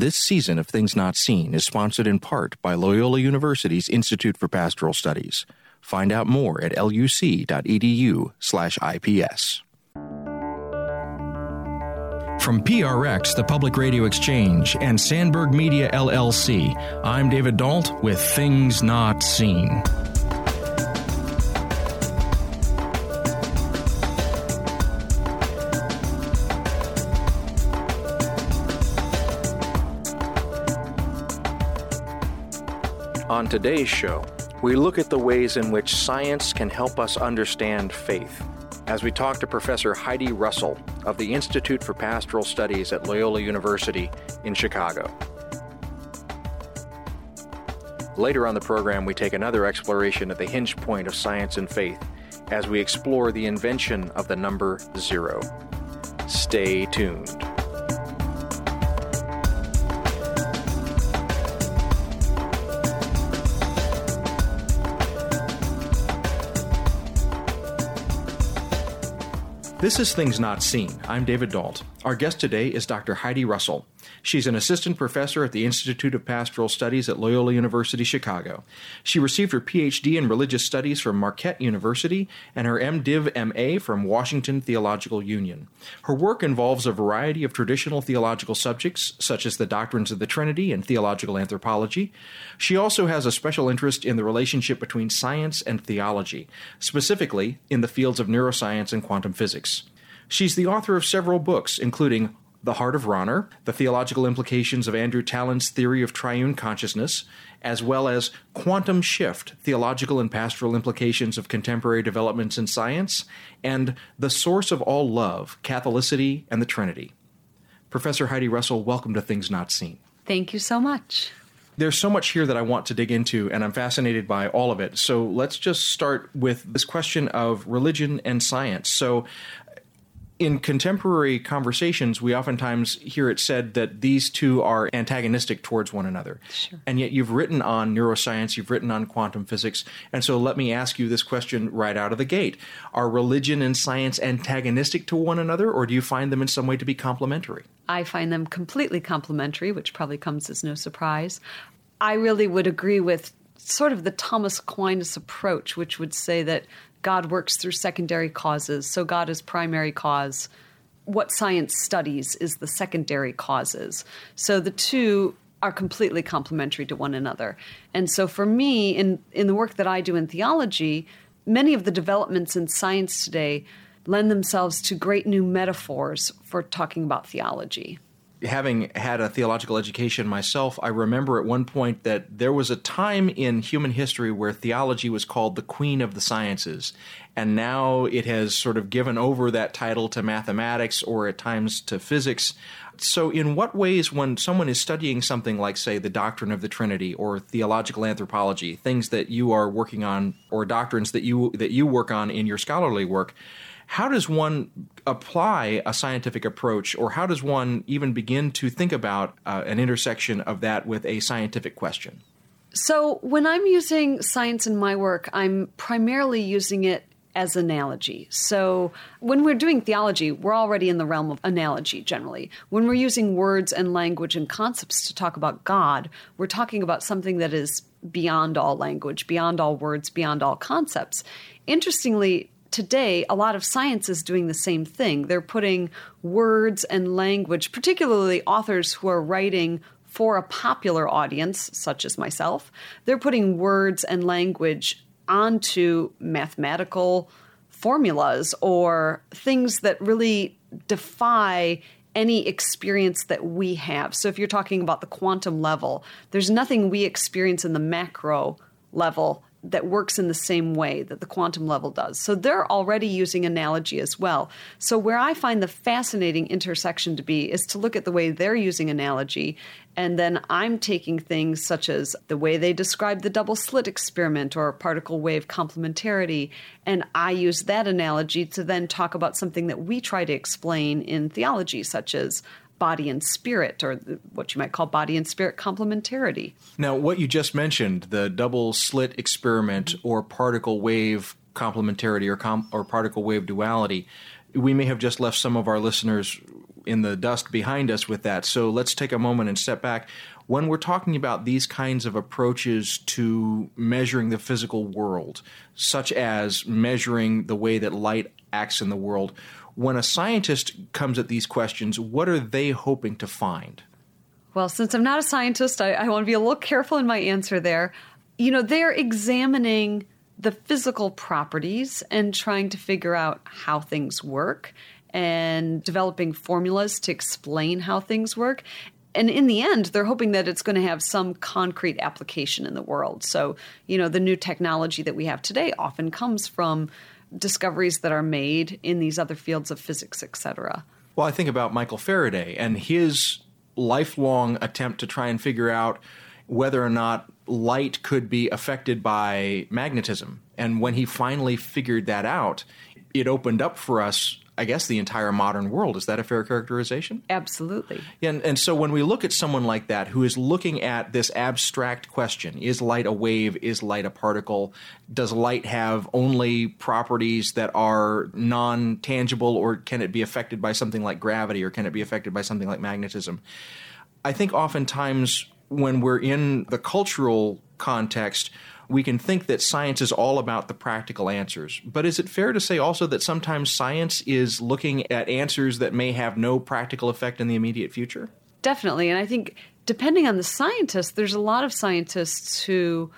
This season of Things Not Seen is sponsored in part by Loyola University's Institute for Pastoral Studies. Find out more at luc.edu/ips. From PRX, the Public Radio Exchange, and Sandberg Media LLC, I'm David Dault with Things Not Seen. On today's show, we look at the ways in which science can help us understand faith as we talk to Professor Heidi Russell of the Institute for Pastoral Studies at Loyola University in Chicago. Later on the program, we take another exploration at the hinge point of science and faith as we explore the invention of the number zero. Stay tuned. This is Things Not Seen. I'm David Dault. Our guest today is Dr. Heidi Russell. She's an assistant professor at the Institute of Pastoral Studies at Loyola University Chicago. She received her PhD in religious studies from Marquette University and her MDiv MA from Washington Theological Union. Her work involves a variety of traditional theological subjects, such as the doctrines of the Trinity and theological anthropology. She also has a special interest in the relationship between science and theology, specifically in the fields of neuroscience and quantum physics. She's the author of several books, including the Heart of Rahner, the theological implications of Andrew Tallon's theory of triune consciousness, as well as Quantum Shift, theological and pastoral implications of contemporary developments in science, and The Source of All Love, Catholicity and the Trinity. Professor Heidi Russell, welcome to Things Not Seen. Thank you so much. There's so much here that I want to dig into, and I'm fascinated by all of it. So let's just start with this question of religion and science. So, in contemporary conversations, we oftentimes hear it said that these two are antagonistic towards one another. Sure. And yet you've written on neuroscience, you've written on quantum physics. And so let me ask you this question right out of the gate Are religion and science antagonistic to one another, or do you find them in some way to be complementary? I find them completely complementary, which probably comes as no surprise. I really would agree with sort of the Thomas Aquinas approach, which would say that God works through secondary causes, so God is primary cause. What science studies is the secondary causes. So the two are completely complementary to one another. And so for me, in, in the work that I do in theology, many of the developments in science today lend themselves to great new metaphors for talking about theology having had a theological education myself, I remember at one point that there was a time in human history where theology was called the queen of the sciences. And now it has sort of given over that title to mathematics or at times to physics. So, in what ways, when someone is studying something like, say, the doctrine of the Trinity or theological anthropology, things that you are working on, or doctrines that you that you work on in your scholarly work, how does one apply a scientific approach, or how does one even begin to think about uh, an intersection of that with a scientific question? So, when I'm using science in my work, I'm primarily using it as analogy. So, when we're doing theology, we're already in the realm of analogy generally. When we're using words and language and concepts to talk about God, we're talking about something that is beyond all language, beyond all words, beyond all concepts. Interestingly, today, a lot of science is doing the same thing. They're putting words and language, particularly authors who are writing for a popular audience, such as myself, they're putting words and language onto mathematical formulas or things that really defy any experience that we have. So if you're talking about the quantum level, there's nothing we experience in the macro level that works in the same way that the quantum level does. So they're already using analogy as well. So where I find the fascinating intersection to be is to look at the way they're using analogy and then I'm taking things such as the way they describe the double slit experiment or particle wave complementarity and I use that analogy to then talk about something that we try to explain in theology such as body and spirit, or what you might call body and spirit complementarity. Now, what you just mentioned, the double slit experiment mm-hmm. or particle wave complementarity or, com- or particle wave duality, we may have just left some of our listeners in the dust behind us with that. So let's take a moment and step back. When we're talking about these kinds of approaches to measuring the physical world, such as measuring the way that light acts in the world, when a scientist comes at these questions, what are they hoping to find? Well, since I'm not a scientist, I, I want to be a little careful in my answer there. You know, they're examining the physical properties and trying to figure out how things work and developing formulas to explain how things work. And in the end, they're hoping that it's going to have some concrete application in the world. So, you know, the new technology that we have today often comes from discoveries that are made in these other fields of physics, etc. Well, I think about Michael Faraday and his lifelong attempt to try and figure out whether or not light could be affected by magnetism. And when he finally figured that out, it opened up for us I guess, the entire modern world. Is that a fair characterization? Absolutely. And, and so when we look at someone like that who is looking at this abstract question is light a wave? Is light a particle? Does light have only properties that are non tangible, or can it be affected by something like gravity, or can it be affected by something like magnetism? I think oftentimes when we're in the cultural context, we can think that science is all about the practical answers. But is it fair to say also that sometimes science is looking at answers that may have no practical effect in the immediate future? Definitely. And I think depending on the scientist, there's a lot of scientists who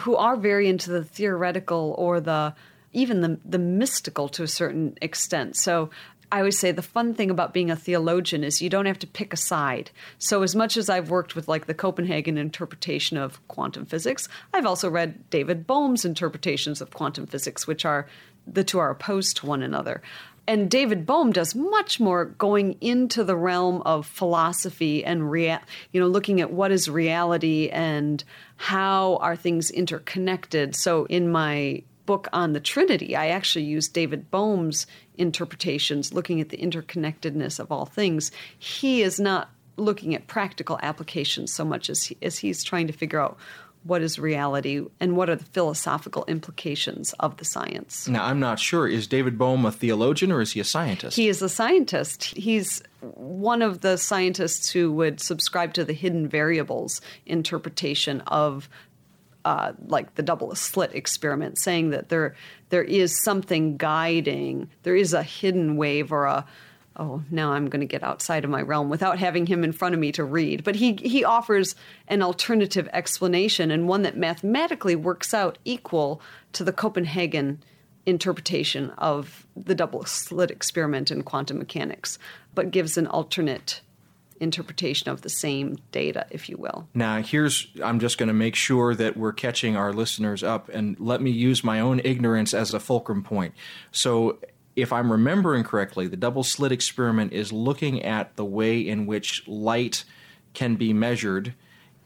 who are very into the theoretical or the even the the mystical to a certain extent. So I always say the fun thing about being a theologian is you don't have to pick a side. So as much as I've worked with like the Copenhagen interpretation of quantum physics, I've also read David Bohm's interpretations of quantum physics, which are the two are opposed to one another. And David Bohm does much more going into the realm of philosophy and rea- you know looking at what is reality and how are things interconnected. So in my book on the Trinity, I actually use David Bohm's interpretations, looking at the interconnectedness of all things. He is not looking at practical applications so much as, he, as he's trying to figure out what is reality and what are the philosophical implications of the science. Now, I'm not sure. Is David Bohm a theologian or is he a scientist? He is a scientist. He's one of the scientists who would subscribe to the hidden variables interpretation of uh, like the double slit experiment, saying that there there is something guiding, there is a hidden wave or a oh now I'm going to get outside of my realm without having him in front of me to read. But he he offers an alternative explanation and one that mathematically works out equal to the Copenhagen interpretation of the double slit experiment in quantum mechanics, but gives an alternate interpretation of the same data, if you will. Now, here's I'm just going to make sure that we're catching our listeners up, and let me use my own ignorance as a fulcrum point. So, if I'm remembering correctly, the double slit experiment is looking at the way in which light can be measured.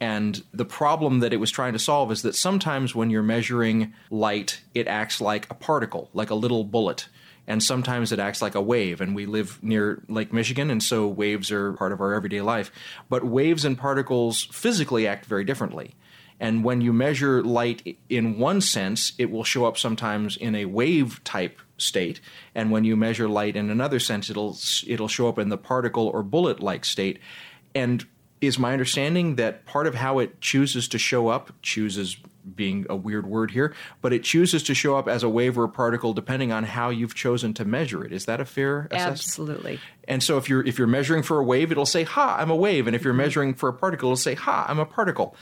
And the problem that it was trying to solve is that sometimes when you're measuring light, it acts like a particle, like a little bullet and sometimes it acts like a wave. And we live near Lake Michigan, and so waves are part of our everyday life. But waves and particles physically act very differently. And when you measure light in one sense, it will show up sometimes in a wave type state, and when you measure light in another sense, it'll it'll show up in the particle or bullet like state. And is my understanding that part of how it chooses to show up, chooses being a weird word here, but it chooses to show up as a wave or a particle depending on how you've chosen to measure it. Is that a fair assessment? Absolutely. And so if you're if you're measuring for a wave, it'll say ha, I'm a wave, and if you're mm-hmm. measuring for a particle, it'll say ha, I'm a particle.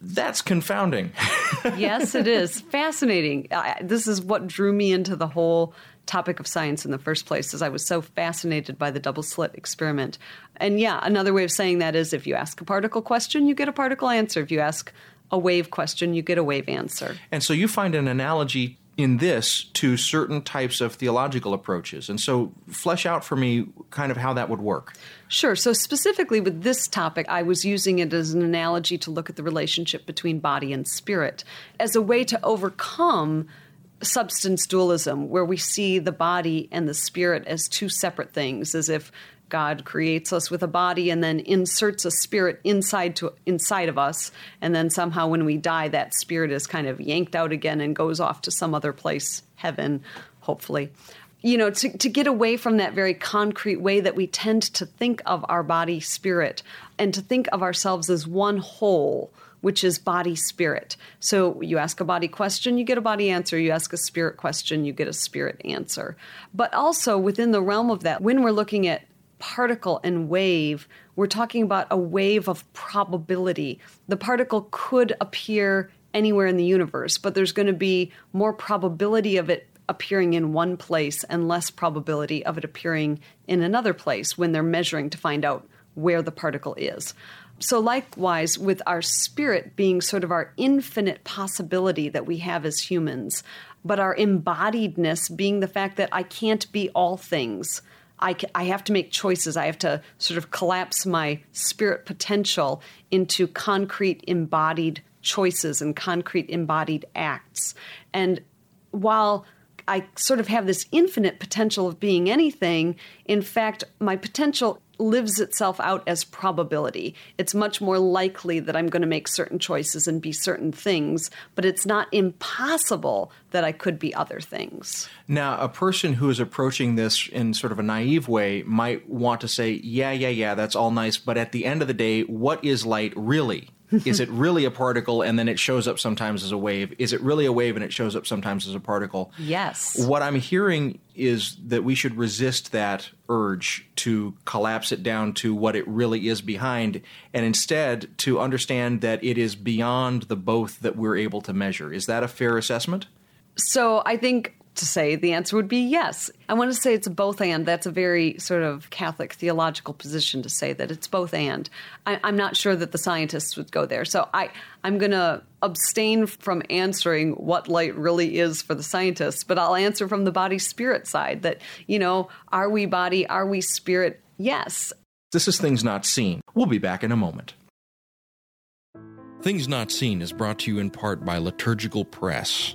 That's confounding. yes, it is fascinating. I, this is what drew me into the whole topic of science in the first place is I was so fascinated by the double slit experiment. And yeah, another way of saying that is if you ask a particle question, you get a particle answer. If you ask a wave question, you get a wave answer. And so you find an analogy in this to certain types of theological approaches. And so flesh out for me kind of how that would work. Sure. So, specifically with this topic, I was using it as an analogy to look at the relationship between body and spirit as a way to overcome substance dualism, where we see the body and the spirit as two separate things, as if God creates us with a body and then inserts a spirit inside to inside of us, and then somehow when we die, that spirit is kind of yanked out again and goes off to some other place, heaven, hopefully. you know, to, to get away from that very concrete way that we tend to think of our body spirit and to think of ourselves as one whole, which is body spirit. So you ask a body question, you get a body answer. You ask a spirit question, you get a spirit answer. But also within the realm of that, when we're looking at particle and wave, we're talking about a wave of probability. The particle could appear anywhere in the universe, but there's going to be more probability of it appearing in one place and less probability of it appearing in another place when they're measuring to find out where the particle is. So, likewise, with our spirit being sort of our infinite possibility that we have as humans, but our embodiedness being the fact that I can't be all things. I, I have to make choices. I have to sort of collapse my spirit potential into concrete embodied choices and concrete embodied acts. And while I sort of have this infinite potential of being anything. In fact, my potential lives itself out as probability. It's much more likely that I'm going to make certain choices and be certain things, but it's not impossible that I could be other things. Now, a person who is approaching this in sort of a naive way might want to say, yeah, yeah, yeah, that's all nice, but at the end of the day, what is light really? Is it really a particle and then it shows up sometimes as a wave? Is it really a wave and it shows up sometimes as a particle? Yes. What I'm hearing is that we should resist that urge to collapse it down to what it really is behind and instead to understand that it is beyond the both that we're able to measure. Is that a fair assessment? So I think to say the answer would be yes. I want to say it's both and. That's a very sort of Catholic theological position to say that it's both and. I, am not sure that the scientists would go there. So I, I'm going to abstain from answering what light really is for the scientists, but I'll answer from the body spirit side that, you know, are we body? Are we spirit? Yes. This is Things Not Seen. We'll be back in a moment. Things Not Seen is brought to you in part by Liturgical Press.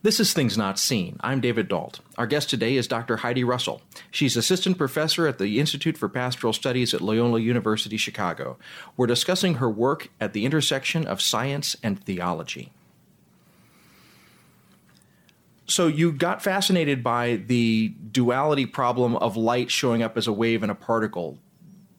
This is Things Not Seen. I'm David Dault. Our guest today is Dr. Heidi Russell. She's assistant professor at the Institute for Pastoral Studies at Loyola University Chicago. We're discussing her work at the intersection of science and theology. So, you got fascinated by the duality problem of light showing up as a wave and a particle.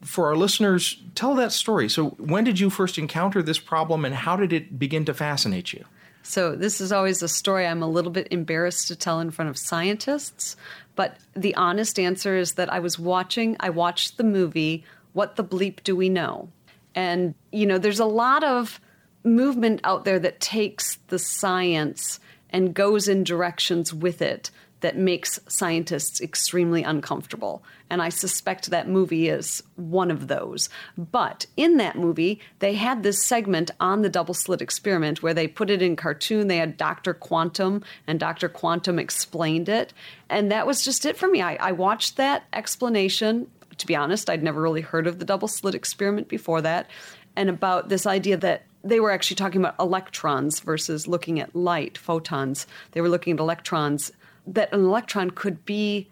For our listeners, tell that story. So, when did you first encounter this problem and how did it begin to fascinate you? So, this is always a story I'm a little bit embarrassed to tell in front of scientists. But the honest answer is that I was watching, I watched the movie, What the Bleep Do We Know? And, you know, there's a lot of movement out there that takes the science and goes in directions with it that makes scientists extremely uncomfortable. And I suspect that movie is one of those. But in that movie, they had this segment on the double slit experiment where they put it in cartoon. They had Dr. Quantum, and Dr. Quantum explained it. And that was just it for me. I, I watched that explanation. To be honest, I'd never really heard of the double slit experiment before that. And about this idea that they were actually talking about electrons versus looking at light, photons. They were looking at electrons that an electron could be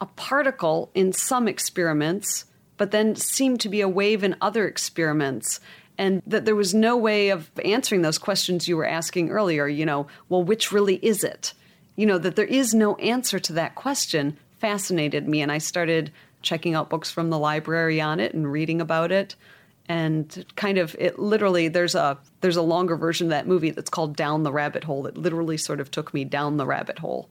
a particle in some experiments, but then seem to be a wave in other experiments. And that there was no way of answering those questions you were asking earlier. You know, well, which really is it? You know, that there is no answer to that question fascinated me. And I started checking out books from the library on it and reading about it and kind of it literally there's a there's a longer version of that movie that's called down the rabbit hole that literally sort of took me down the rabbit hole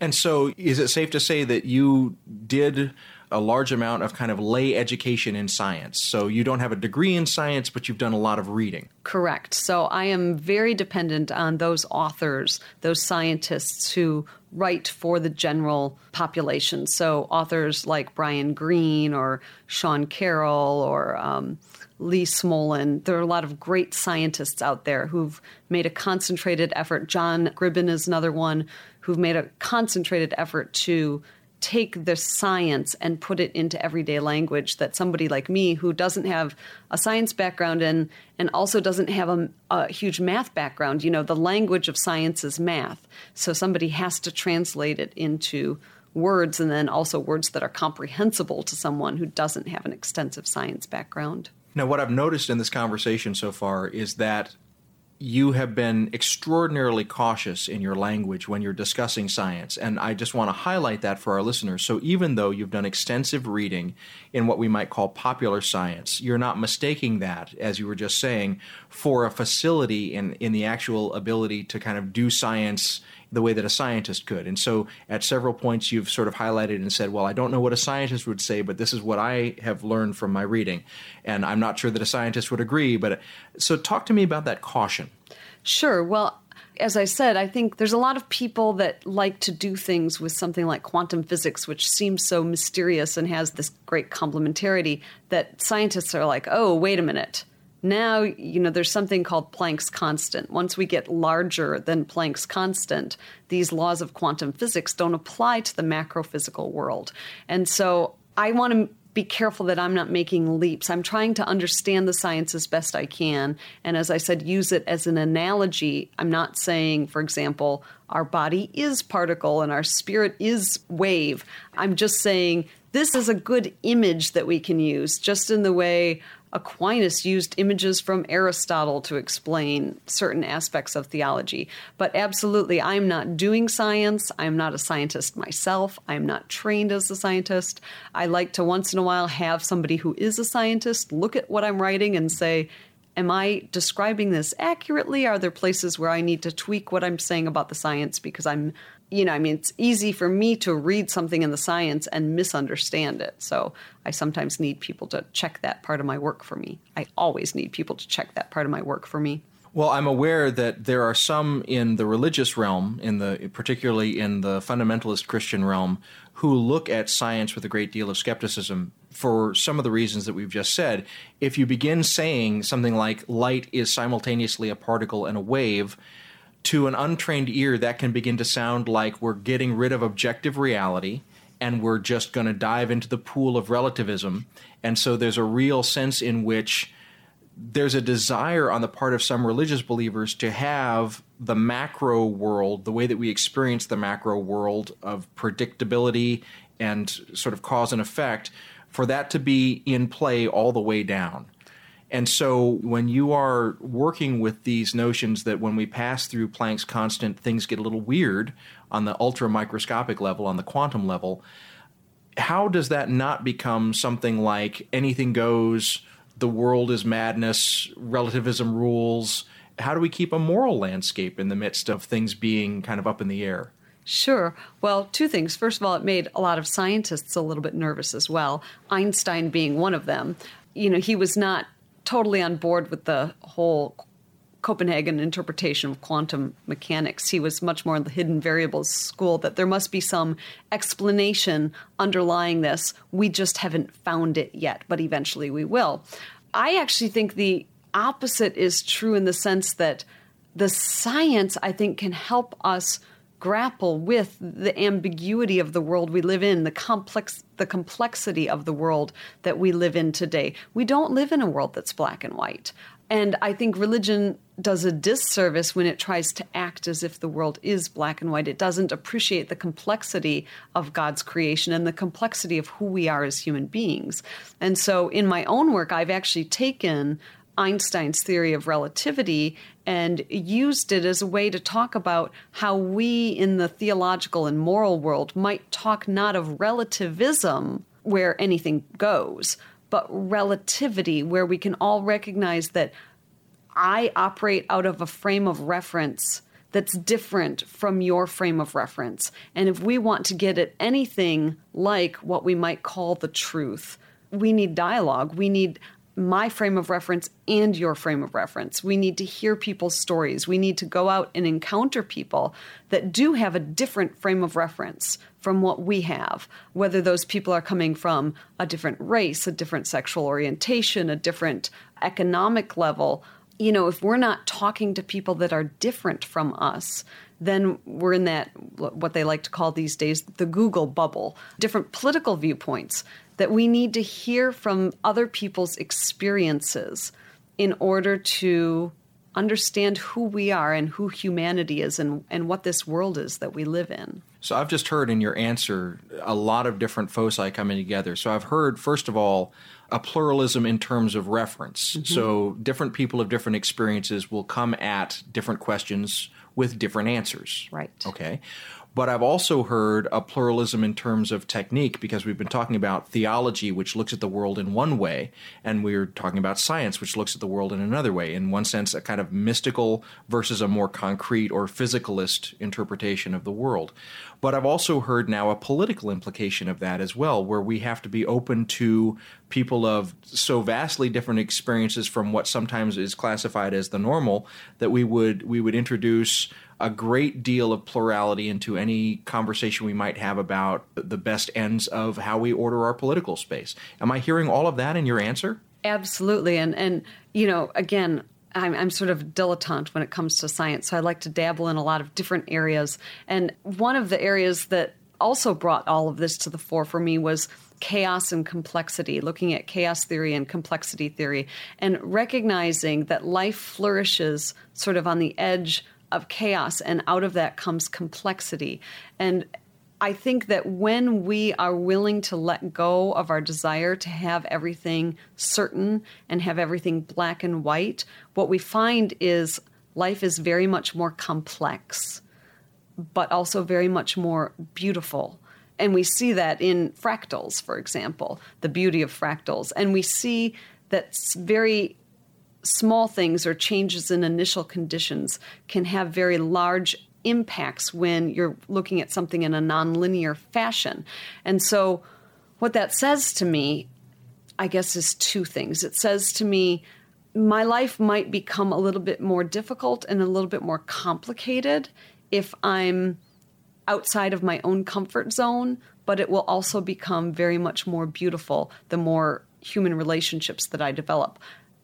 and so, is it safe to say that you did a large amount of kind of lay education in science. So you don't have a degree in science, but you've done a lot of reading. Correct. So I am very dependent on those authors, those scientists who write for the general population. So authors like Brian Greene or Sean Carroll or um, Lee Smolin. There are a lot of great scientists out there who've made a concentrated effort. John Gribbin is another one who've made a concentrated effort to take the science and put it into everyday language that somebody like me who doesn't have a science background and and also doesn't have a, a, huge math background you know the language of science is math. So somebody has to translate it into words and then also words that are comprehensible to someone who doesn't have an extensive science background. Now what i've noticed in this conversation so far is that you have been extraordinarily cautious in your language when you're discussing science. And I just want to highlight that for our listeners. So, even though you've done extensive reading in what we might call popular science, you're not mistaking that, as you were just saying, for a facility in, in the actual ability to kind of do science the way that a scientist could. And so at several points you've sort of highlighted and said, well, I don't know what a scientist would say, but this is what I have learned from my reading. And I'm not sure that a scientist would agree, but so talk to me about that caution. Sure. Well, as I said, I think there's a lot of people that like to do things with something like quantum physics, which seems so mysterious and has this great complementarity that scientists are like, oh, wait a minute now you know there's something called Planck's constant. Once we get larger than Planck's constant, these laws of quantum physics don't apply to the macrophysical world. And so I want to be careful that I'm not making leaps. I'm trying to understand the science as best I can. And as I said, use it as an analogy. I'm not saying, for example, our body is particle and our spirit is wave. I'm just saying this is a good image that we can use, just in the way Aquinas used images from Aristotle to explain certain aspects of theology. But absolutely, I'm not doing science. I'm not a scientist myself. I'm not trained as a scientist. I like to once in a while have somebody who is a scientist look at what I'm writing and say, Am I describing this accurately? Are there places where I need to tweak what I'm saying about the science because I'm you know, I mean, it's easy for me to read something in the science and misunderstand it. So I sometimes need people to check that part of my work for me. I always need people to check that part of my work for me. Well, I'm aware that there are some in the religious realm, in the particularly in the fundamentalist Christian realm, who look at science with a great deal of skepticism for some of the reasons that we've just said. If you begin saying something like light is simultaneously a particle and a wave, to an untrained ear, that can begin to sound like we're getting rid of objective reality and we're just going to dive into the pool of relativism. And so there's a real sense in which there's a desire on the part of some religious believers to have the macro world, the way that we experience the macro world of predictability and sort of cause and effect, for that to be in play all the way down. And so when you are working with these notions that when we pass through Planck's constant, things get a little weird on the ultra microscopic level, on the quantum level, how does that not become something like anything goes, the world is madness, relativism rules? How do we keep a moral landscape in the midst of things being kind of up in the air? Sure. Well, two things. First of all, it made a lot of scientists a little bit nervous as well, Einstein being one of them. You know, he was not totally on board with the whole Copenhagen interpretation of quantum mechanics. He was much more in the hidden variables school that there must be some explanation underlying this. We just haven't found it yet, but eventually we will. I actually think the opposite is true in the sense that the science, I think, can help us grapple with the ambiguity of the world we live in, the complex the complexity of the world that we live in today. We don't live in a world that's black and white. And I think religion does a disservice when it tries to act as if the world is black and white. It doesn't appreciate the complexity of God's creation and the complexity of who we are as human beings. And so in my own work, I've actually taken Einstein's theory of relativity and used it as a way to talk about how we in the theological and moral world might talk not of relativism, where anything goes, but relativity, where we can all recognize that I operate out of a frame of reference that's different from your frame of reference. And if we want to get at anything like what we might call the truth, we need dialogue. We need my frame of reference and your frame of reference. We need to hear people's stories. We need to go out and encounter people that do have a different frame of reference from what we have, whether those people are coming from a different race, a different sexual orientation, a different economic level. You know, if we're not talking to people that are different from us, then we're in that, what they like to call these days, the Google bubble, different political viewpoints that we need to hear from other people's experiences in order to understand who we are and who humanity is and, and what this world is that we live in. So I've just heard in your answer a lot of different foci coming together. So I've heard, first of all, a pluralism in terms of reference. Mm-hmm. So different people of different experiences will come at different questions with different answers. Right. Okay. But I've also heard a pluralism in terms of technique because we've been talking about theology, which looks at the world in one way, and we're talking about science, which looks at the world in another way. In one sense, a kind of mystical versus a more concrete or physicalist interpretation of the world. But I've also heard now a political implication of that as well, where we have to be open to people of so vastly different experiences from what sometimes is classified as the normal that we would we would introduce a great deal of plurality into any conversation we might have about the best ends of how we order our political space. Am I hearing all of that in your answer? Absolutely. And, and you know, again, I'm, I'm, sort of dilettante when it comes to science, so I like to dabble in a lot of different areas. And one of the areas that also brought all of this to the fore for me was chaos and complexity, looking at chaos theory and complexity theory, and recognizing that life flourishes sort of on the edge of chaos, and out of that comes complexity. And I think that when we are willing to let go of our desire to have everything certain and have everything black and white, what we find is life is very much more complex, but also very much more beautiful. And we see that in fractals, for example, the beauty of fractals. And we see that very small things or changes in initial conditions can have very large impacts when you're looking at something in a nonlinear fashion. And so, what that says to me, I guess, is two things. It says to me, my life might become a little bit more difficult and a little bit more complicated if I'm outside of my own comfort zone, but it will also become very much more beautiful the more human relationships that I develop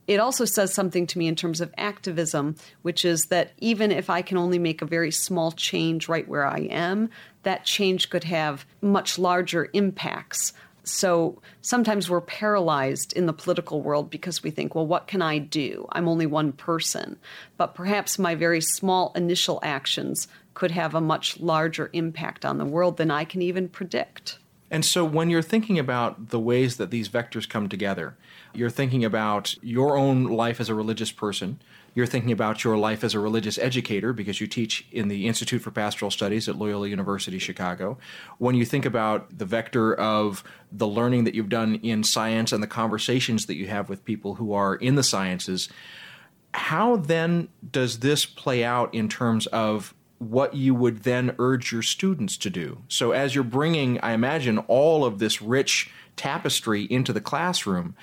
it also says something to me in terms of activism, which is that even if I can only make a very small change right where I am, that change could have much larger impacts. So sometimes we're paralyzed in the political world because we think, well, what can I do? I'm only one person. But perhaps my very small initial actions could have a much larger impact on the world than I can even predict. And so when you're thinking about the ways that these vectors come together, you're thinking about your own life as a religious person. You're thinking about your life as a religious educator because you teach in the Institute for Pastoral Studies at Loyola University Chicago. When you think about the vector of the learning that you've done in science and the conversations that you have with people who are in the sciences, how then does this play out in terms of what you would then urge your students to do? So, as you're bringing, I imagine, all of this rich tapestry into the classroom,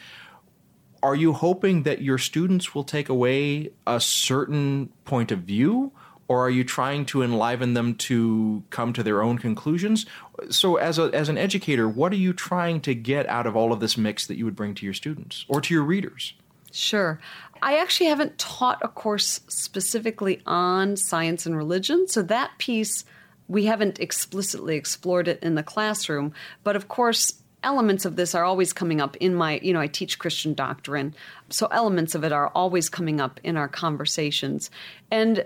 are you hoping that your students will take away a certain point of view or are you trying to enliven them to come to their own conclusions? So as a as an educator what are you trying to get out of all of this mix that you would bring to your students or to your readers? Sure i actually haven't taught a course specifically on science and religion so that piece we haven't explicitly explored it in the classroom but of course elements of this are always coming up in my, you know, I teach Christian doctrine. So elements of it are always coming up in our conversations. And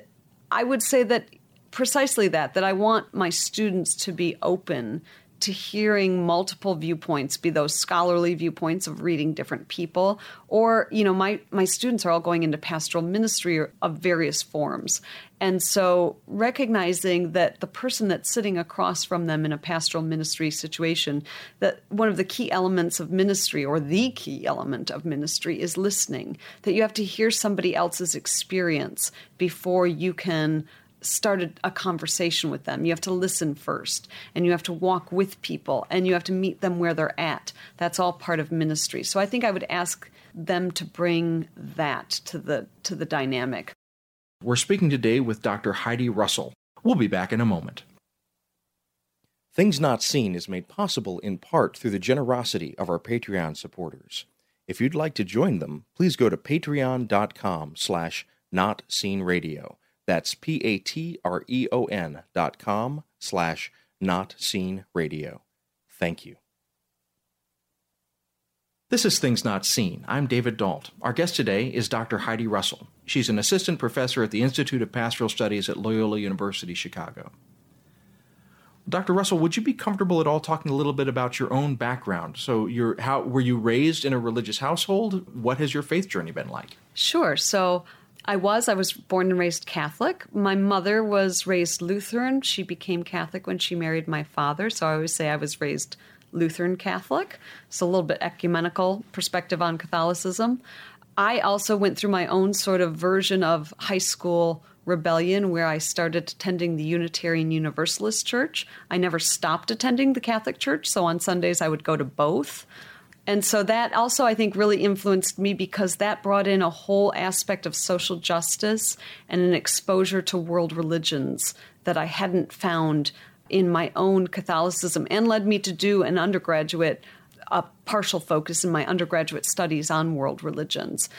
I would say that precisely that, that I want my students to be open to hearing multiple viewpoints be those scholarly viewpoints of reading different people or you know my my students are all going into pastoral ministry of various forms. And so recognizing that the person that's sitting across from them in a pastoral ministry situation that one of the key elements of ministry or the key element of ministry is listening. That you have to hear somebody else's experience before you can start a, a, conversation with them. You have to listen first, and you have to walk with people, and you have to meet them where they're at. That's all part of ministry. So I think I would ask them to bring that to the to the dynamic. We're speaking today with Dr. Heidi Russell. We'll be back in a moment. Things Not Seen is made possible in part through the generosity of our Patreon supporters. If you'd like to join them, please go to patreon.com slash notseenradio. That's P-A-T-R-E-O-N dot com slash not seen radio. Thank you. This is Things Not Seen. I'm David Dault. Our guest today is Dr. Heidi Russell. She's an assistant professor at the Institute of Pastoral Studies at Loyola University Chicago. Dr. Russell, would you be comfortable at all talking a little bit about your own background? So, your how were you raised in a religious household? What has your faith journey been like? Sure. So, I was. I was born and raised Catholic. My mother was raised Lutheran. She became Catholic when she married my father. So I always say I was raised Lutheran Catholic. It's a little bit ecumenical perspective on Catholicism. I also went through my own sort of version of high school rebellion where I started attending the Unitarian Universalist Church. I never stopped attending the Catholic Church, so on Sundays I would go to both. And so that also, I think, really influenced me because that brought in a whole aspect of social justice and an exposure to world religions that I hadn't found in my own Catholicism and led me to do an undergraduate, a partial focus in my undergraduate studies on world religions.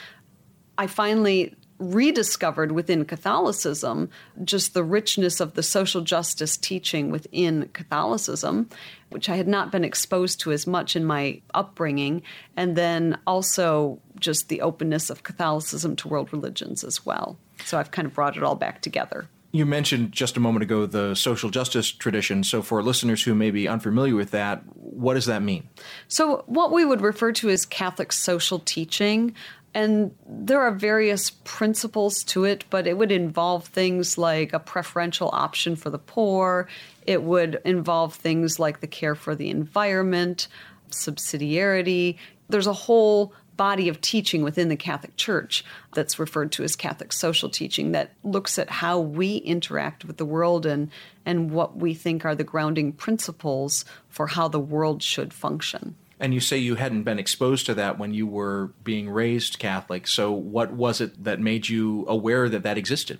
I finally rediscovered within Catholicism just the richness of the social justice teaching within Catholicism, which I had not been exposed to as much in my upbringing, and then also just the openness of Catholicism to world religions as well. So I've kind of brought it all back together. You mentioned just a moment ago the social justice tradition. So, for listeners who may be unfamiliar with that, what does that mean? So, what we would refer to as Catholic social teaching, and there are various principles to it, but it would involve things like a preferential option for the poor, it would involve things like the care for the environment, subsidiarity. There's a whole body of teaching within the Catholic Church that's referred to as Catholic social teaching that looks at how we interact with the world and, and what we think are the grounding principles for how the world should function. And you say you hadn't been exposed to that when you were being raised Catholic. So, what was it that made you aware that that existed?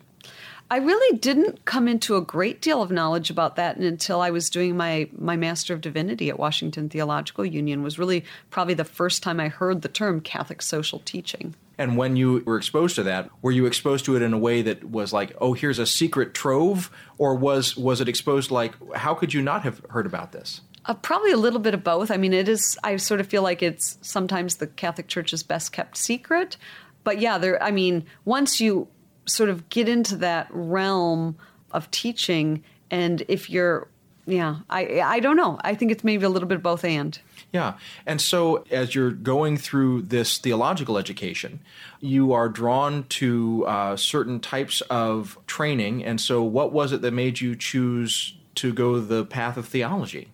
I really didn't come into a great deal of knowledge about that until I was doing my my Master of Divinity at Washington Theological Union. Was really probably the first time I heard the term Catholic social teaching. And when you were exposed to that, were you exposed to it in a way that was like, "Oh, here's a secret trove," or was was it exposed like, "How could you not have heard about this?" Uh, probably a little bit of both. I mean, it is. I sort of feel like it's sometimes the Catholic Church's best kept secret, but yeah, there. I mean, once you sort of get into that realm of teaching and if you're yeah i i don't know i think it's maybe a little bit of both and yeah and so as you're going through this theological education you are drawn to uh, certain types of training and so what was it that made you choose to go the path of theology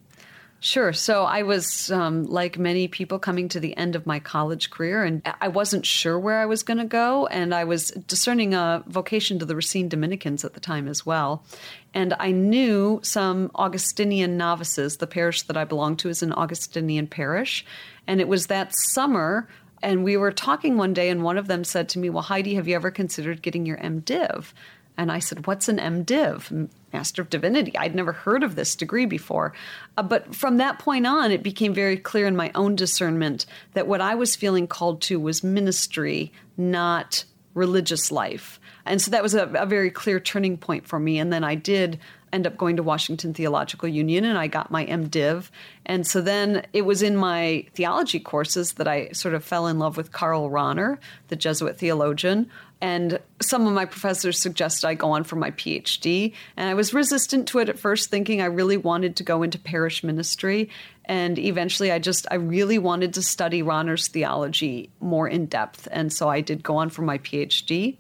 Sure. So I was, um, like many people, coming to the end of my college career, and I wasn't sure where I was going to go. And I was discerning a vocation to the Racine Dominicans at the time as well. And I knew some Augustinian novices. The parish that I belonged to is an Augustinian parish. And it was that summer and we were talking one day, and one of them said to me, Well, Heidi, have you ever considered getting your MDiv? And I said, What's an MDiv? Master of Divinity. I'd never heard of this degree before. Uh, but from that point on, it became very clear in my own discernment that what I was feeling called to was ministry, not religious life. And so that was a, a very clear turning point for me. And then I did end up going to Washington Theological Union and I got my MDiv. And so then it was in my theology courses that I sort of fell in love with Karl Rahner, the Jesuit theologian. And some of my professors suggested I go on for my PhD. And I was resistant to it at first, thinking I really wanted to go into parish ministry. And eventually, I just, I really wanted to study Rahner's theology more in depth. And so I did go on for my PhD.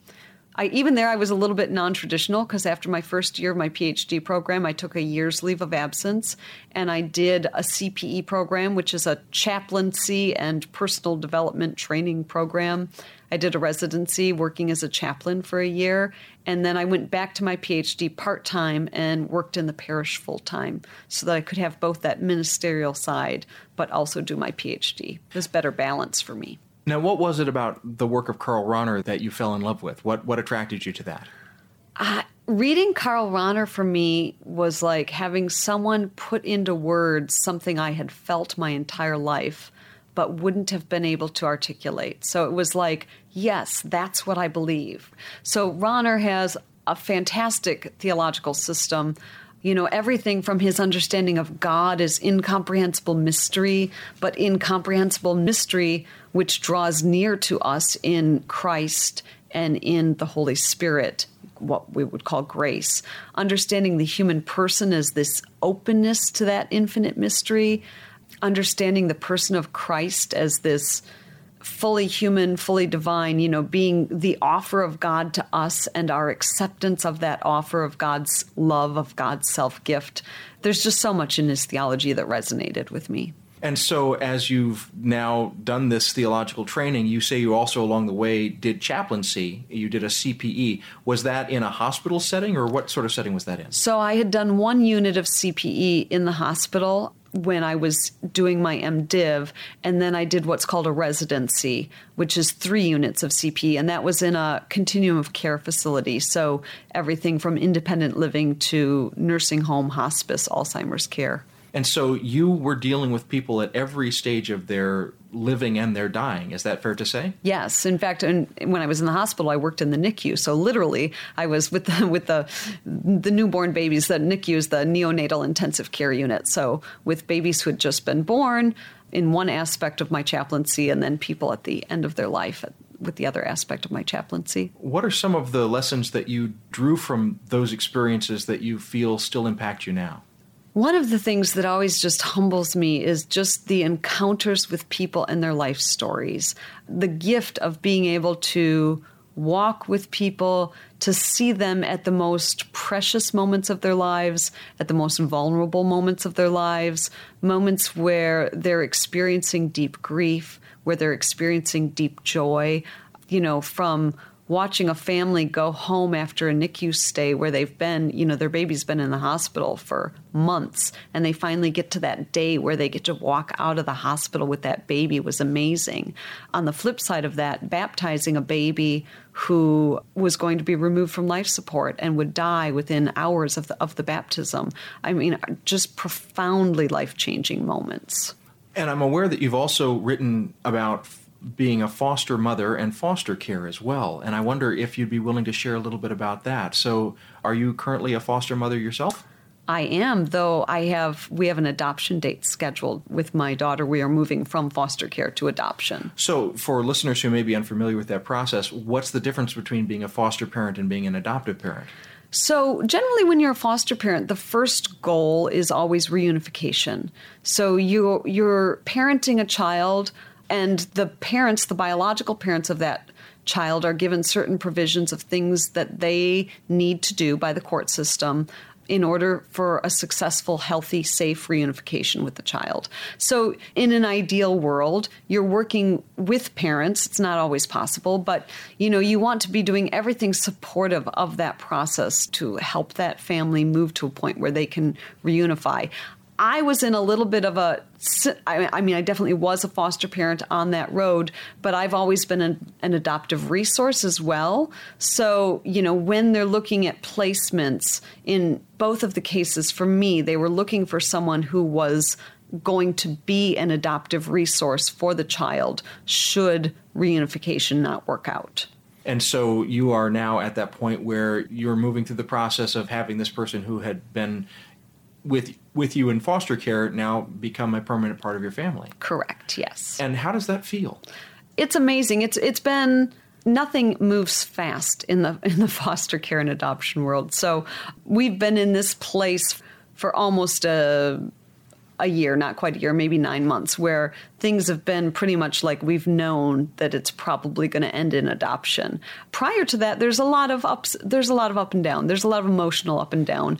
I even there I was a little bit non-traditional because after my first year of my PhD program, I took a year's leave of absence and I did a CPE program, which is a chaplaincy and personal development training program. I did a residency working as a chaplain for a year, and then I went back to my PhD part time and worked in the parish full time so that I could have both that ministerial side but also do my PhD. It was better balance for me. Now, what was it about the work of Karl Rahner that you fell in love with? What what attracted you to that? Uh, reading Karl Rahner for me was like having someone put into words something I had felt my entire life, but wouldn't have been able to articulate. So it was like, yes, that's what I believe. So Rahner has a fantastic theological system you know, everything from his understanding of God as incomprehensible mystery, but incomprehensible mystery which draws near to us in Christ and in the Holy Spirit, what we would call grace. Understanding the human person as this openness to that infinite mystery, understanding the person of Christ as this fully human, fully divine, you know, being the offer of God to us and our acceptance of that offer of God's love, of God's self gift. There's just so much in his theology that resonated with me. And so, as you've now done this theological training, you say you also along the way did chaplaincy. You did a CPE. Was that in a hospital setting, or what sort of setting was that in? So, I had done one unit of CPE in the hospital when I was doing my MDiv, and then I did what's called a residency, which is three units of CP, and that was in a continuum of care facility. So everything from independent living to nursing home, hospice, Alzheimer's care. And so you were dealing with people at every stage of their living and their dying. Is that fair to say? Yes. In fact, when I was in the hospital, I worked in the NICU. So literally, I was with the with the the newborn babies. The NICU is the neonatal intensive care unit. So with babies who had just been born, in one aspect of my chaplaincy, and then people at the end of their life with the other aspect of my chaplaincy. What are some of the lessons that you drew from those experiences that you feel still impact you now? One of the things that always just humbles me is just the encounters with people and their life stories. The gift of being able to walk with people, to see them at the most precious moments of their lives, at the most vulnerable moments of their lives, moments where they're experiencing deep grief, where they're experiencing deep joy, you know, from watching a family go home after a NICU stay where they've been, you know, their baby's been in the hospital for months and they finally get to that day where they get to walk out of the hospital with that baby was amazing. On the flip side of that, baptizing a baby who was going to be removed from life support and would die within hours of the, of the baptism. I mean, just profoundly life changing moments. And I'm aware that you've also written about being a foster mother and foster care as well. And I wonder if you'd be willing to share a little bit about that. So, are you currently a foster mother yourself? I am, though I have we have an adoption date scheduled with my daughter. We are moving from foster care to adoption. So, for listeners who may be unfamiliar with that process, what's the difference between being a foster parent and being an adoptive parent? So, generally, when you're a foster parent, the first goal is always reunification. So, you you're parenting a child and the parents, the biological parents of that child, are given certain provisions of things that they need to do by the court system in order for a successful, healthy, safe reunification with the child. So, in an ideal world, you're working with parents. It's not always possible, but you know, you want to be doing everything supportive of that process to help that family move to a point where they can reunify. I was in a little bit of a, I mean, I definitely was a foster parent on that road, but I've always been an, an, adoptive resource as well. So, you know, when they're looking at placements in both of the cases, for me, they were looking for someone who was going to be an adoptive resource for the child should reunification not work out. And so you are now at that point where you're moving through the process of having this person who had been with with you in foster care now become a permanent part of your family. Correct. Yes. And how does that feel? It's amazing. It's it's been nothing moves fast in the in the foster care and adoption world. So we've been in this place for almost a a year, not quite a year, maybe nine months, where things have been pretty much like we've known that it's probably going to end in adoption. Prior to that, there's a lot of ups, there's a lot of up and down, there's a lot of emotional up and down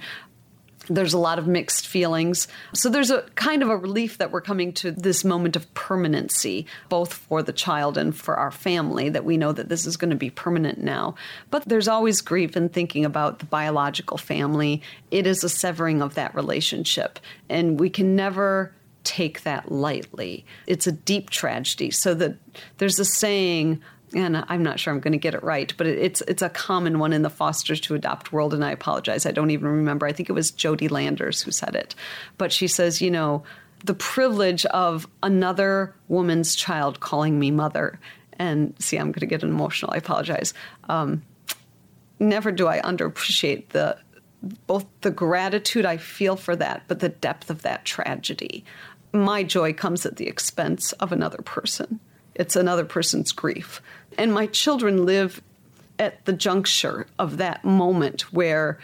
there's a lot of mixed feelings. So there's a kind of a relief that we're coming to this moment of permanency, both for the child and for our family, that we know that this is going to be permanent now. But there's always grief in thinking about the biological family. It is a severing of that relationship, and we can never take that lightly. It's a deep tragedy. So that there's a saying and I'm not sure I'm going to get it right, but it's it's a common one in the fosters to adopt world. And I apologize, I don't even remember. I think it was Jody Landers who said it, but she says, you know, the privilege of another woman's child calling me mother. And see, I'm going to get emotional. I apologize. Um, never do I underappreciate the both the gratitude I feel for that, but the depth of that tragedy. My joy comes at the expense of another person. It's another person's grief. And my children live at the juncture of that moment where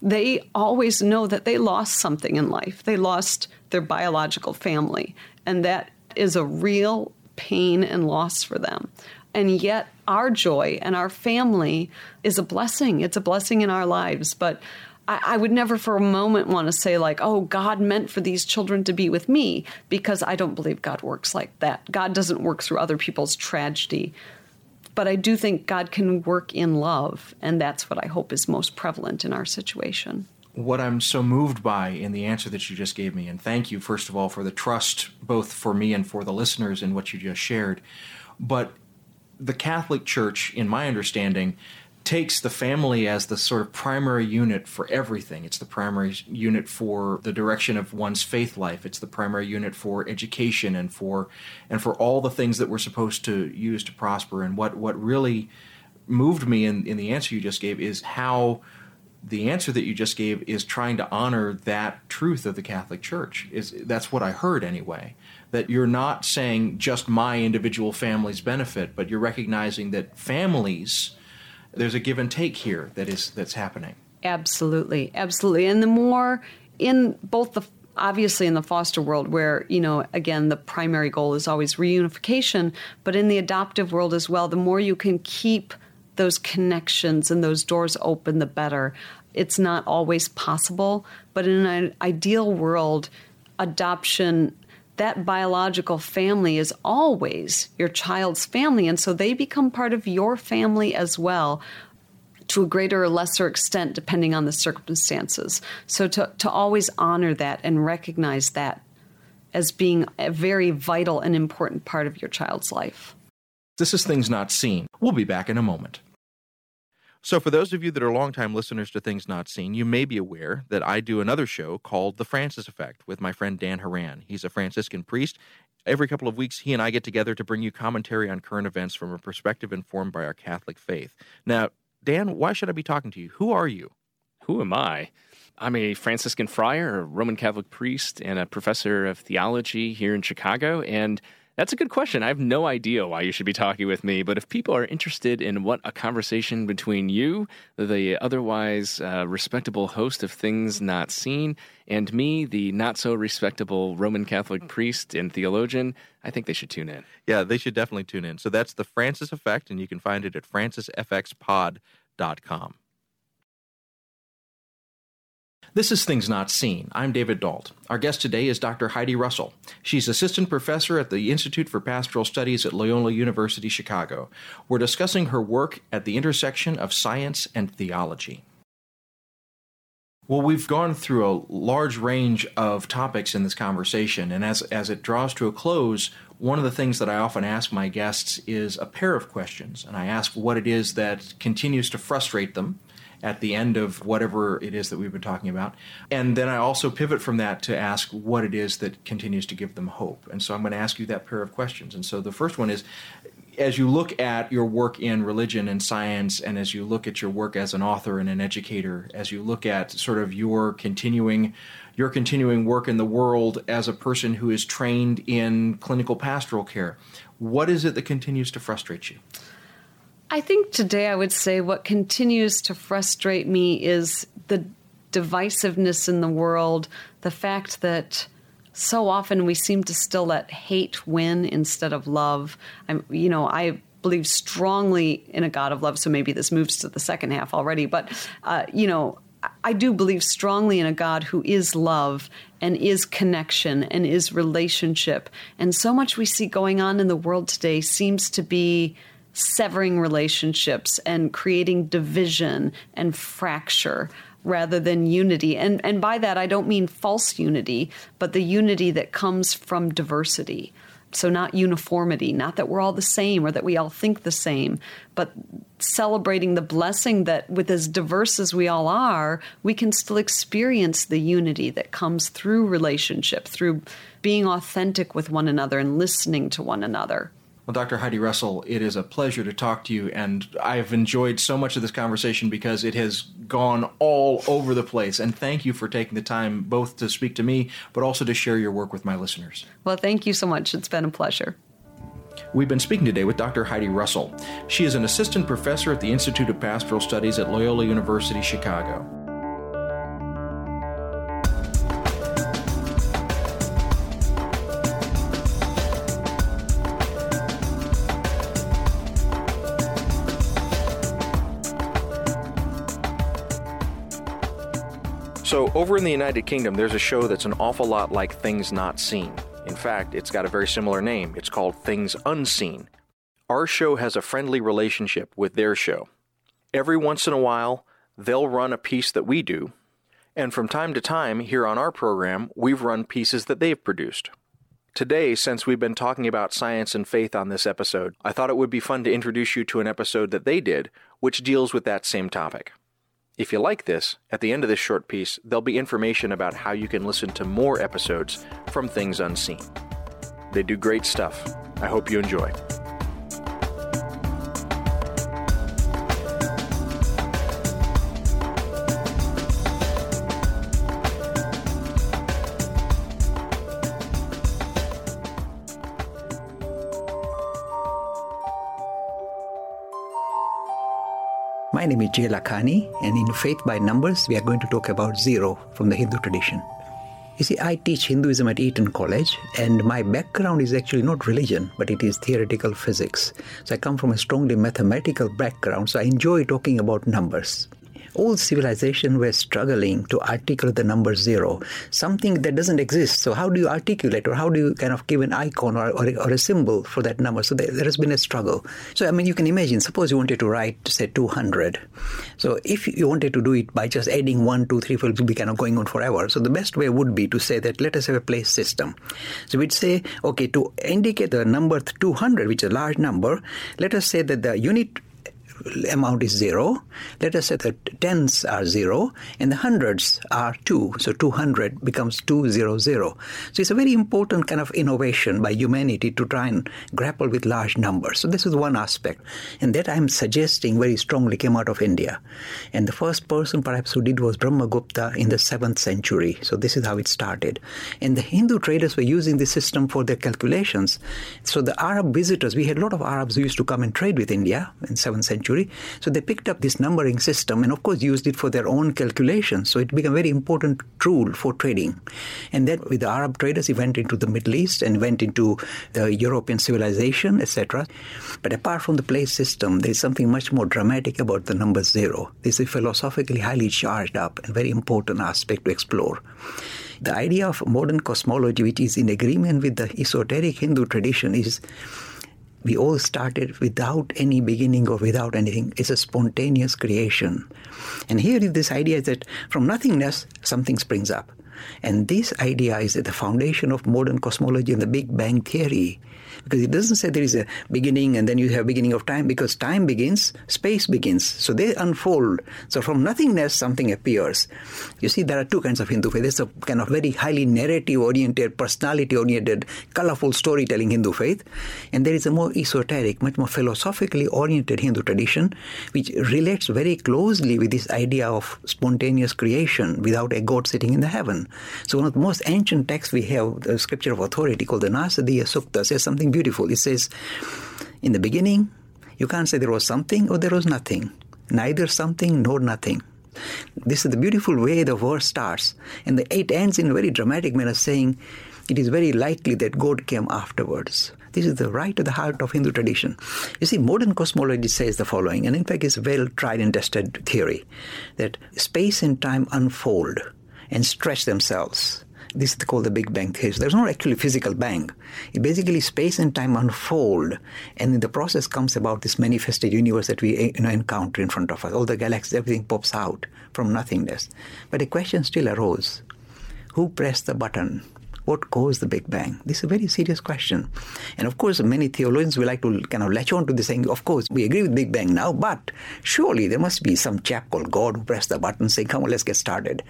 they always know that they lost something in life. They lost their biological family, and that is a real pain and loss for them. And yet, our joy and our family is a blessing. It's a blessing in our lives. But I, I would never for a moment want to say, like, oh, God meant for these children to be with me, because I don't believe God works like that. God doesn't work through other people's tragedy. But I do think God can work in love, and that's what I hope is most prevalent in our situation. What I'm so moved by in the answer that you just gave me, and thank you, first of all, for the trust both for me and for the listeners in what you just shared. But the Catholic Church, in my understanding, takes the family as the sort of primary unit for everything. It's the primary unit for the direction of one's faith life. It's the primary unit for education and for and for all the things that we're supposed to use to prosper. And what what really moved me in, in the answer you just gave is how the answer that you just gave is trying to honor that truth of the Catholic Church. Is that's what I heard anyway. That you're not saying just my individual family's benefit, but you're recognizing that families there's a give and take here that is that's happening. Absolutely, absolutely. And the more in both the obviously in the foster world where you know again the primary goal is always reunification but in the adoptive world as well the more you can keep those connections and those doors open the better it's not always possible but in an ideal world adoption that biological family is always your child's family. And so they become part of your family as well to a greater or lesser extent, depending on the circumstances. So to, to always honor that and recognize that as being a very vital and important part of your child's life. This is Things Not Seen. We'll be back in a moment. So, for those of you that are longtime listeners to Things Not Seen, you may be aware that I do another show called The Francis Effect with my friend Dan Horan. He's a Franciscan priest. Every couple of weeks, he and I get together to bring you commentary on current events from a perspective informed by our Catholic faith. Now, Dan, why should I be talking to you? Who are you? Who am I? I'm a Franciscan friar, a Roman Catholic priest, and a professor of theology here in Chicago. And that's a good question. I have no idea why you should be talking with me, but if people are interested in what a conversation between you, the otherwise uh, respectable host of Things Not Seen, and me, the not so respectable Roman Catholic priest and theologian, I think they should tune in. Yeah, they should definitely tune in. So that's the Francis Effect, and you can find it at francisfxpod.com. This is Things Not Seen. I'm David Dault. Our guest today is Dr. Heidi Russell. She's assistant professor at the Institute for Pastoral Studies at Loyola University Chicago. We're discussing her work at the intersection of science and theology. Well, we've gone through a large range of topics in this conversation, and as, as it draws to a close, one of the things that I often ask my guests is a pair of questions, and I ask what it is that continues to frustrate them at the end of whatever it is that we've been talking about. And then I also pivot from that to ask what it is that continues to give them hope. And so I'm going to ask you that pair of questions. And so the first one is as you look at your work in religion and science, and as you look at your work as an author and an educator, as you look at sort of your continuing your continuing work in the world as a person who is trained in clinical pastoral care, what is it that continues to frustrate you? I think today I would say what continues to frustrate me is the divisiveness in the world, the fact that so often we seem to still let hate win instead of love. I'm, you know, I believe strongly in a God of love, so maybe this moves to the second half already, but, uh, you know, I do believe strongly in a God who is love and is connection and is relationship. And so much we see going on in the world today seems to be severing relationships and creating division and fracture rather than unity. And and by that I don't mean false unity, but the unity that comes from diversity. So, not uniformity, not that we're all the same or that we all think the same, but celebrating the blessing that, with as diverse as we all are, we can still experience the unity that comes through relationship, through being authentic with one another and listening to one another. Well, Dr. Heidi Russell, it is a pleasure to talk to you, and I've enjoyed so much of this conversation because it has gone all over the place. And thank you for taking the time both to speak to me, but also to share your work with my listeners. Well, thank you so much. It's been a pleasure. We've been speaking today with Dr. Heidi Russell. She is an assistant professor at the Institute of Pastoral Studies at Loyola University Chicago. So, over in the United Kingdom, there's a show that's an awful lot like Things Not Seen. In fact, it's got a very similar name. It's called Things Unseen. Our show has a friendly relationship with their show. Every once in a while, they'll run a piece that we do, and from time to time, here on our program, we've run pieces that they've produced. Today, since we've been talking about science and faith on this episode, I thought it would be fun to introduce you to an episode that they did, which deals with that same topic. If you like this, at the end of this short piece, there'll be information about how you can listen to more episodes from Things Unseen. They do great stuff. I hope you enjoy. My name is Jay Lakhani, and in Faith by Numbers, we are going to talk about zero from the Hindu tradition. You see, I teach Hinduism at Eton College, and my background is actually not religion, but it is theoretical physics. So I come from a strongly mathematical background, so I enjoy talking about numbers all civilization were struggling to articulate the number zero, something that doesn't exist. So how do you articulate or how do you kind of give an icon or, or, or a symbol for that number? So there, there, has been a struggle. So I mean, you can imagine, suppose you wanted to write, say, 200. So if you wanted to do it by just adding one, two, three, four, it would be kind of going on forever. So the best way would be to say that let us have a place system. So we'd say, okay, to indicate the number 200, which is a large number, let us say that the unit amount is zero. Let us say that tens are zero and the hundreds are two. So 200 becomes 200. So it's a very important kind of innovation by humanity to try and grapple with large numbers. So this is one aspect. And that I'm suggesting very strongly came out of India. And the first person perhaps who did was Brahmagupta in the 7th century. So this is how it started. And the Hindu traders were using this system for their calculations. So the Arab visitors, we had a lot of Arabs who used to come and trade with India in 7th century century. So they picked up this numbering system and, of course, used it for their own calculations. So it became a very important tool for trading. And then with the Arab traders, he went into the Middle East and went into the European civilization, etc. But apart from the place system, there is something much more dramatic about the number zero. This is a philosophically highly charged up and very important aspect to explore. The idea of modern cosmology, which is in agreement with the esoteric Hindu tradition, is we all started without any beginning or without anything. It's a spontaneous creation. And here is this idea that from nothingness, something springs up. And this idea is at the foundation of modern cosmology and the Big Bang Theory because it doesn't say there is a beginning and then you have beginning of time because time begins, space begins. So they unfold. So from nothingness, something appears. You see, there are two kinds of Hindu faith. There's a kind of very highly narrative oriented, personality oriented, colorful storytelling Hindu faith. And there is a more esoteric, much more philosophically oriented Hindu tradition, which relates very closely with this idea of spontaneous creation without a God sitting in the heaven. So one of the most ancient texts we have, the scripture of authority called the Nasadiya Sukta, says something beautiful. It says, In the beginning, you can't say there was something or there was nothing, neither something nor nothing. This is the beautiful way the verse starts. And the, eight ends in a very dramatic manner saying, it is very likely that God came afterwards. This is the right to the heart of Hindu tradition. You see, modern cosmology says the following, and in fact, it's a well tried and tested theory that space and time unfold and stretch themselves. This is called the Big Bang theory. So there's not actually physical bang. It basically space and time unfold, and in the process comes about this manifested universe that we eh, you know, encounter in front of us. All the galaxies, everything pops out from nothingness. But a question still arose: Who pressed the button? What caused the Big Bang? This is a very serious question. And of course, many theologians will like to kind of latch on to this saying, of course, we agree with Big Bang now, but surely there must be some chap called God who pressed the button saying, come on, let's get started.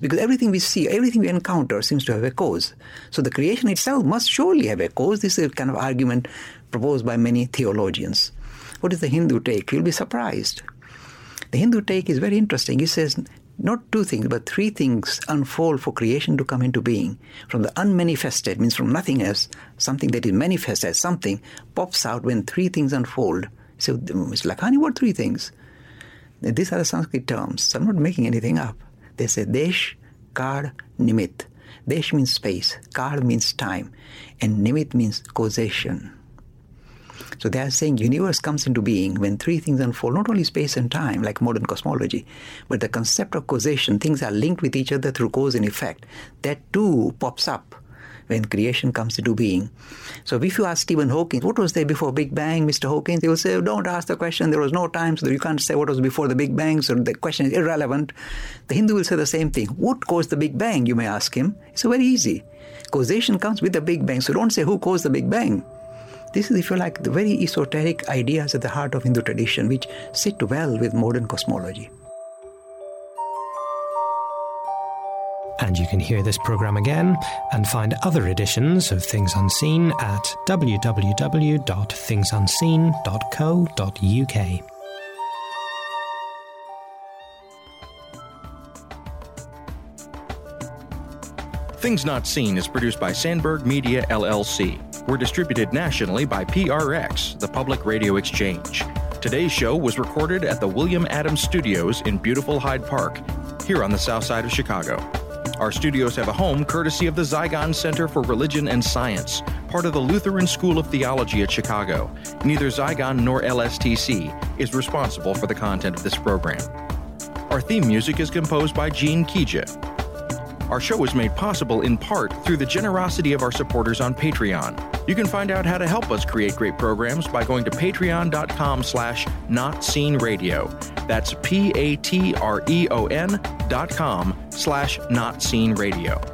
Because everything we see, everything we encounter seems to have a cause. So the creation itself must surely have a cause. This is a kind of argument proposed by many theologians. What is the Hindu take? You'll be surprised. The Hindu take is very interesting. He says not two things, but three things unfold for creation to come into being. From the unmanifested, means from nothingness, something that is manifest as something pops out when three things unfold. So, Mr. Lakhani, what three things? These are the Sanskrit terms. So I'm not making anything up. They say Desh, Kal, Nimit. Desh means space, Kal means time, and Nimit means causation. So they are saying universe comes into being when three things unfold, not only space and time, like modern cosmology, but the concept of causation, things are linked with each other through cause and effect. That too pops up when creation comes into being. So if you ask Stephen Hawking, what was there before Big Bang, Mr. Hawking? He will say, don't ask the question. There was no time, so you can't say what was before the Big Bang, so the question is irrelevant. The Hindu will say the same thing. What caused the Big Bang, you may ask him. It's very easy. Causation comes with the Big Bang, so don't say who caused the Big Bang. This is, if you like, the very esoteric ideas at the heart of Hindu tradition, which sit well with modern cosmology. And you can hear this program again and find other editions of Things Unseen at www.thingsunseen.co.uk. Things Not Seen is produced by Sandberg Media LLC. We're distributed nationally by PRX, the Public Radio Exchange. Today's show was recorded at the William Adams Studios in beautiful Hyde Park, here on the south side of Chicago. Our studios have a home courtesy of the Zygon Center for Religion and Science, part of the Lutheran School of Theology at Chicago. Neither Zygon nor LSTC is responsible for the content of this program. Our theme music is composed by Gene Kija. Our show is made possible in part through the generosity of our supporters on Patreon. You can find out how to help us create great programs by going to patreon.com slash notseenradio. That's P-A-T-R-E-O-N dot com slash notseenradio.